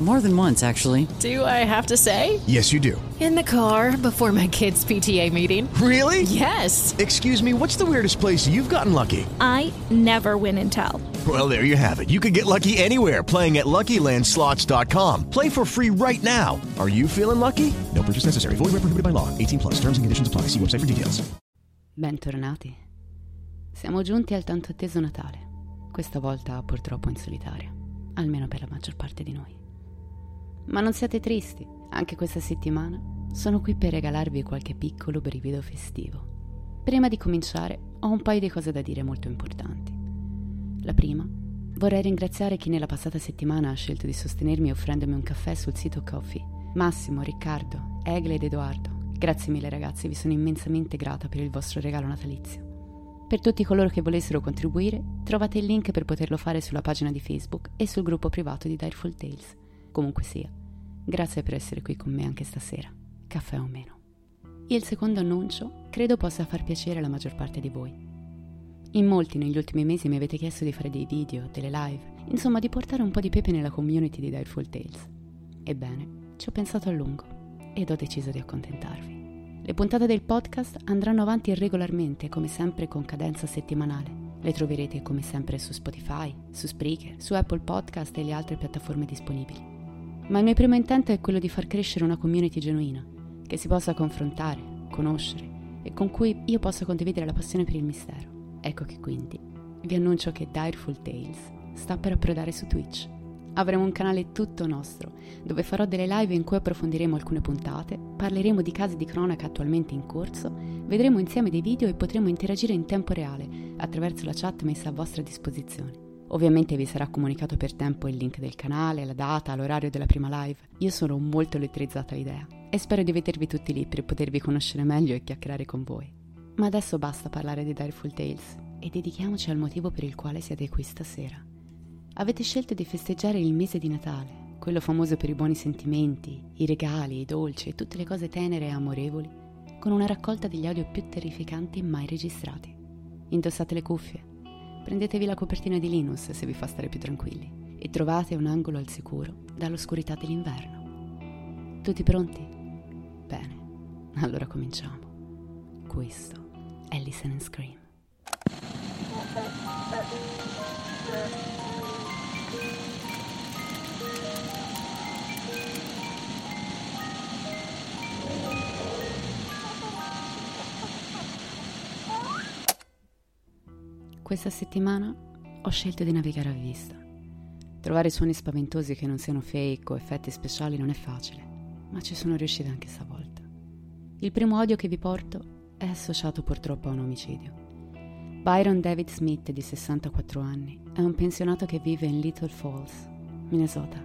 More than once, actually. Do I have to say? Yes, you do. In the car before my kids' PTA meeting. Really? Yes. Excuse me, what's the weirdest place you've gotten lucky? I never win and tell. Well, there you have it. You can get lucky anywhere playing at LuckyLandSlots.com. Play for free right now. Are you feeling lucky? No purchase necessary. Void where prohibited by law. 18 plus. Terms and conditions apply. See website for details. Bentornati. Siamo giunti al tanto atteso Natale. Questa volta purtroppo in solitaria. Almeno per la maggior parte di noi. Ma non siate tristi. Anche questa settimana sono qui per regalarvi qualche piccolo brivido festivo. Prima di cominciare ho un paio di cose da dire molto importanti. La prima, vorrei ringraziare chi nella passata settimana ha scelto di sostenermi offrendomi un caffè sul sito Coffee. Massimo, Riccardo, Egle ed Edoardo. Grazie mille ragazzi, vi sono immensamente grata per il vostro regalo natalizio. Per tutti coloro che volessero contribuire, trovate il link per poterlo fare sulla pagina di Facebook e sul gruppo privato di Direful Tales. Comunque sia, grazie per essere qui con me anche stasera, caffè o meno. Il secondo annuncio credo possa far piacere alla maggior parte di voi. In molti negli ultimi mesi mi avete chiesto di fare dei video, delle live, insomma di portare un po' di pepe nella community di Direful Tales. Ebbene, ci ho pensato a lungo ed ho deciso di accontentarvi. Le puntate del podcast andranno avanti regolarmente, come sempre con cadenza settimanale. Le troverete come sempre su Spotify, su Spreaker, su Apple Podcast e le altre piattaforme disponibili. Ma il mio primo intento è quello di far crescere una community genuina, che si possa confrontare, conoscere e con cui io possa condividere la passione per il mistero. Ecco che quindi vi annuncio che Direful Tales sta per approdare su Twitch. Avremo un canale tutto nostro, dove farò delle live in cui approfondiremo alcune puntate, parleremo di casi di cronaca attualmente in corso, vedremo insieme dei video e potremo interagire in tempo reale attraverso la chat messa a vostra disposizione. Ovviamente vi sarà comunicato per tempo il link del canale, la data, l'orario della prima live. Io sono molto elettrizzata all'idea e spero di vedervi tutti lì per potervi conoscere meglio e chiacchierare con voi. Ma adesso basta parlare di Direful Tales e dedichiamoci al motivo per il quale siete qui stasera. Avete scelto di festeggiare il mese di Natale, quello famoso per i buoni sentimenti, i regali, i dolci e tutte le cose tenere e amorevoli, con una raccolta degli audio più terrificanti mai registrati. Indossate le cuffie, prendetevi la copertina di Linus se vi fa stare più tranquilli e trovate un angolo al sicuro dall'oscurità dell'inverno. Tutti pronti? Bene, allora cominciamo. Questo è Listen and Scream. Questa settimana ho scelto di navigare a vista. Trovare suoni spaventosi che non siano fake o effetti speciali non è facile, ma ci sono riuscita anche stavolta. Il primo odio che vi porto è associato purtroppo a un omicidio. Byron David Smith, di 64 anni, è un pensionato che vive in Little Falls, Minnesota.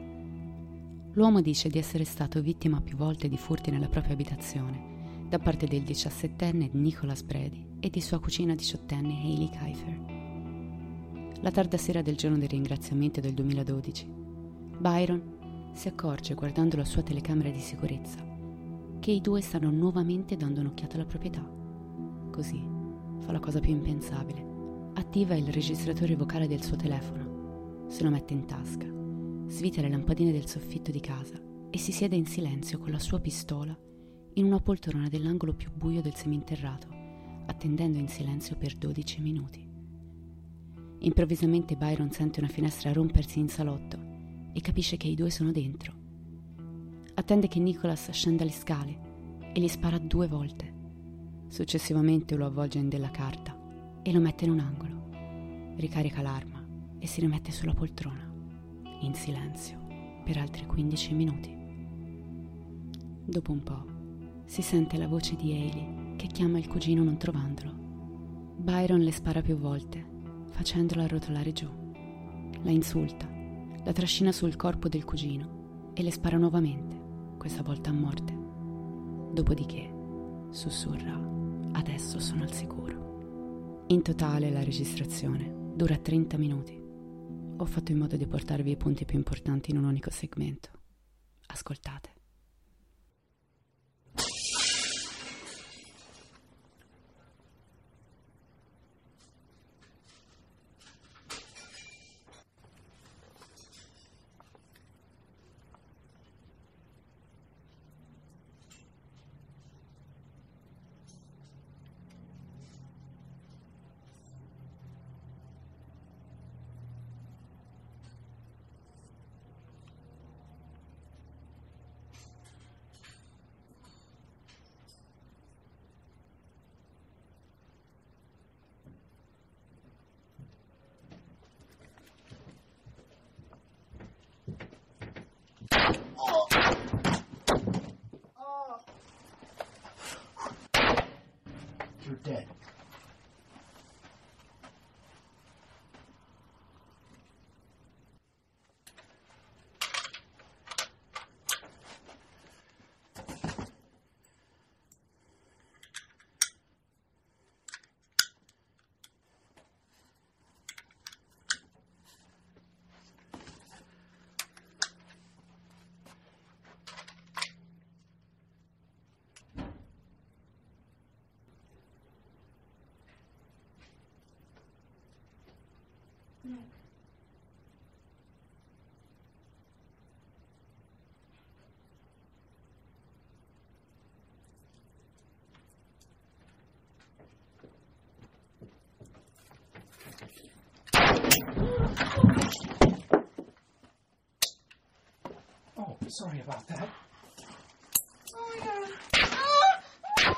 L'uomo dice di essere stato vittima più volte di furti nella propria abitazione da parte del diciassettenne Nicholas Brady e di sua cugina diciottenne Hailey Kiefer. La tarda sera del giorno del ringraziamento del 2012, Byron si accorge guardando la sua telecamera di sicurezza che i due stanno nuovamente dando un'occhiata alla proprietà. Così fa la cosa più impensabile. Attiva il registratore vocale del suo telefono, se lo mette in tasca, svita le lampadine del soffitto di casa e si siede in silenzio con la sua pistola in una poltrona dell'angolo più buio del seminterrato, attendendo in silenzio per 12 minuti. Improvvisamente Byron sente una finestra rompersi in salotto e capisce che i due sono dentro. Attende che Nicholas scenda le scale e gli spara due volte. Successivamente lo avvolge in della carta e lo mette in un angolo. Ricarica l'arma e si rimette sulla poltrona, in silenzio, per altri 15 minuti. Dopo un po' si sente la voce di Hailey che chiama il cugino non trovandolo. Byron le spara più volte, facendola rotolare giù. La insulta, la trascina sul corpo del cugino e le spara nuovamente, questa volta a morte. Dopodiché sussurra, adesso sono al sicuro. In totale la registrazione dura 30 minuti. Ho fatto in modo di portarvi i punti più importanti in un unico segmento. Ascoltate. dead. Oh, sorry about that. Oh ah! Ah!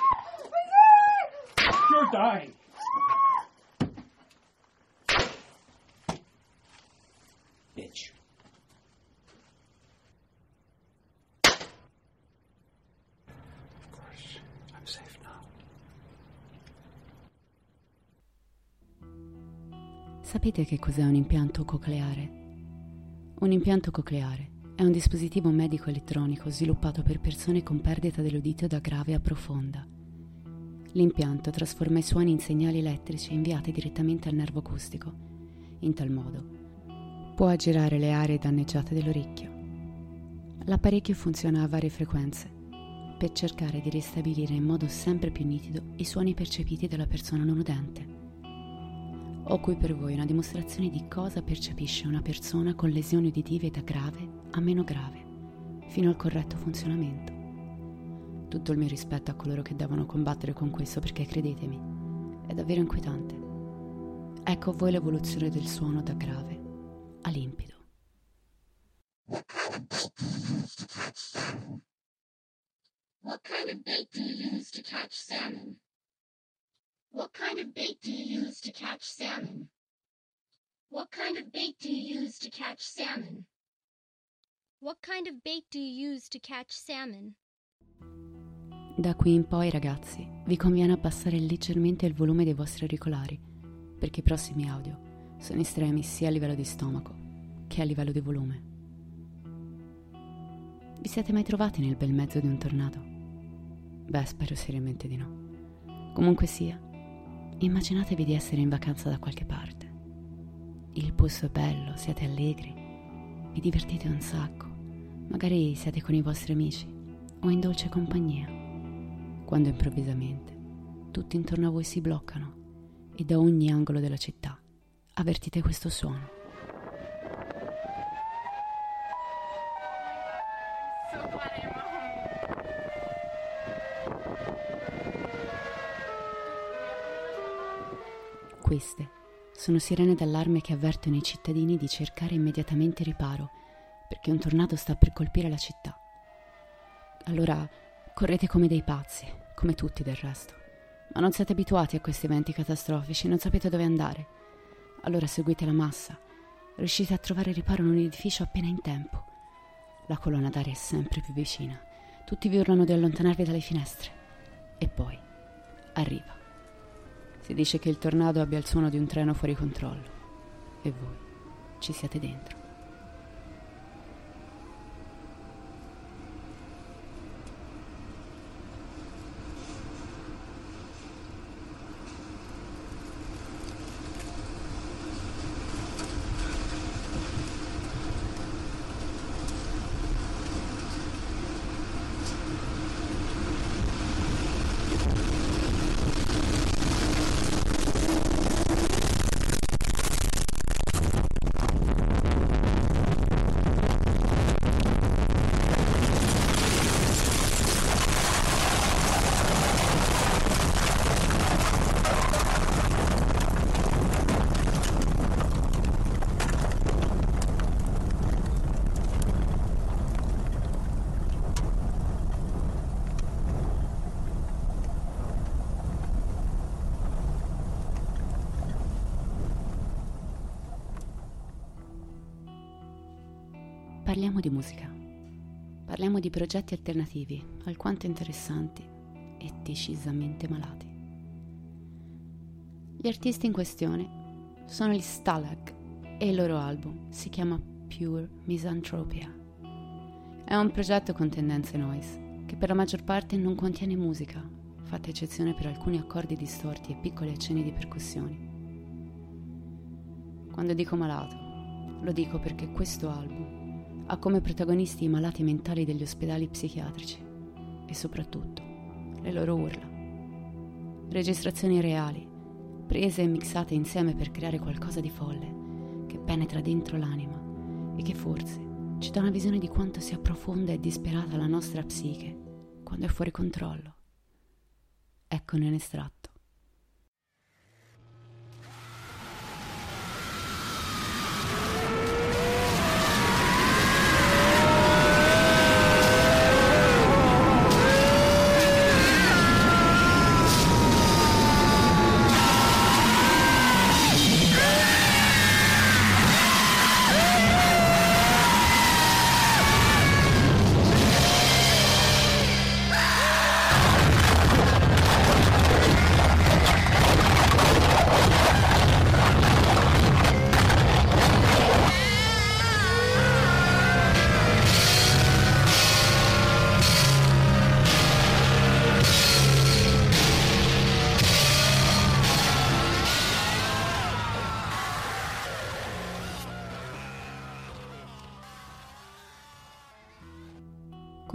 Ah! You're dying. Sapete che cos'è un impianto cocleare? Un impianto cocleare è un dispositivo medico elettronico sviluppato per persone con perdita dell'udito da grave a profonda. L'impianto trasforma i suoni in segnali elettrici inviati direttamente al nervo acustico. In tal modo può aggirare le aree danneggiate dell'orecchio. L'apparecchio funziona a varie frequenze per cercare di ristabilire in modo sempre più nitido i suoni percepiti dalla persona non udente. Ho qui per voi una dimostrazione di cosa percepisce una persona con lesioni uditive da grave a meno grave, fino al corretto funzionamento. Tutto il mio rispetto a coloro che devono combattere con questo perché credetemi, è davvero inquietante. Ecco a voi l'evoluzione del suono da grave a limpido. What kind of bait do you use to catch salmon? What kind of bait do you use to catch salmon? What kind of bait do you use to catch salmon? What kind of bait do you use to catch salmon? Da qui in poi, ragazzi, vi conviene abbassare leggermente il volume dei vostri auricolari, perché i prossimi audio sono estremi sia a livello di stomaco che a livello di volume. Vi siete mai trovati nel bel mezzo di un tornado? Beh, spero seriamente di no. Comunque sia, immaginatevi di essere in vacanza da qualche parte. Il posto è bello, siete allegri, vi divertite un sacco, magari siete con i vostri amici o in dolce compagnia, quando improvvisamente tutti intorno a voi si bloccano e da ogni angolo della città avvertite questo suono. Queste sono sirene d'allarme che avvertono i cittadini di cercare immediatamente riparo perché un tornado sta per colpire la città. Allora correte come dei pazzi, come tutti del resto. Ma non siete abituati a questi eventi catastrofici, non sapete dove andare. Allora seguite la massa, riuscite a trovare riparo in un edificio appena in tempo. La colonna d'aria è sempre più vicina. Tutti vi urlano di allontanarvi dalle finestre. E poi arriva. Si dice che il tornado abbia il suono di un treno fuori controllo e voi ci siete dentro. Parliamo di musica. Parliamo di progetti alternativi, alquanto interessanti e decisamente malati. Gli artisti in questione sono gli Stalag e il loro album si chiama Pure Misanthropia. È un progetto con tendenze noise che per la maggior parte non contiene musica, fatta eccezione per alcuni accordi distorti e piccoli accenni di percussioni. Quando dico malato, lo dico perché questo album ha come protagonisti i malati mentali degli ospedali psichiatrici e soprattutto le loro urla. Registrazioni reali, prese e mixate insieme per creare qualcosa di folle che penetra dentro l'anima e che forse ci dà una visione di quanto sia profonda e disperata la nostra psiche quando è fuori controllo. Eccone un estratto.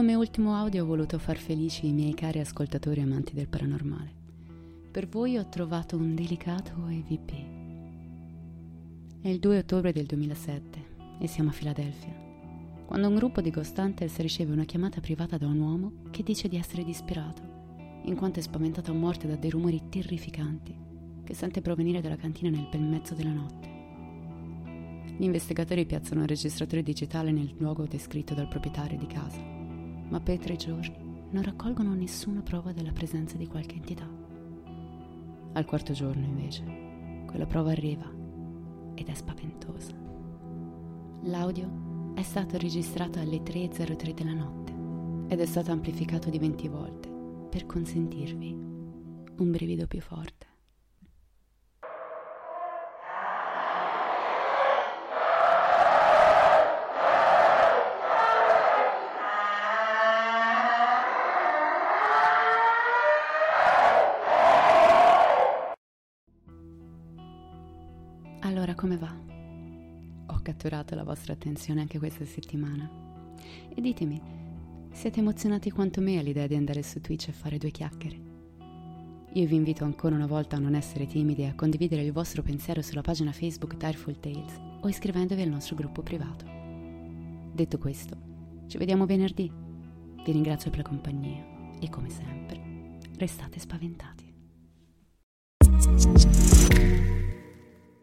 Come ultimo audio ho voluto far felici i miei cari ascoltatori amanti del paranormale. Per voi ho trovato un delicato EVP. È il 2 ottobre del 2007 e siamo a Filadelfia, quando un gruppo di Ghost Hunters riceve una chiamata privata da un uomo che dice di essere disperato, in quanto è spaventato a morte da dei rumori terrificanti che sente provenire dalla cantina nel bel mezzo della notte. Gli investigatori piazzano un registratore digitale nel luogo descritto dal proprietario di casa ma per tre giorni non raccolgono nessuna prova della presenza di qualche entità. Al quarto giorno, invece, quella prova arriva ed è spaventosa. L'audio è stato registrato alle 3.03 della notte ed è stato amplificato di 20 volte per consentirvi un brivido più forte. Come va? Ho catturato la vostra attenzione anche questa settimana. E ditemi, siete emozionati quanto me all'idea di andare su Twitch e fare due chiacchiere? Io vi invito ancora una volta a non essere timidi e a condividere il vostro pensiero sulla pagina Facebook Direful Tales o iscrivendovi al nostro gruppo privato. Detto questo, ci vediamo venerdì. Vi ringrazio per la compagnia e come sempre, restate spaventati.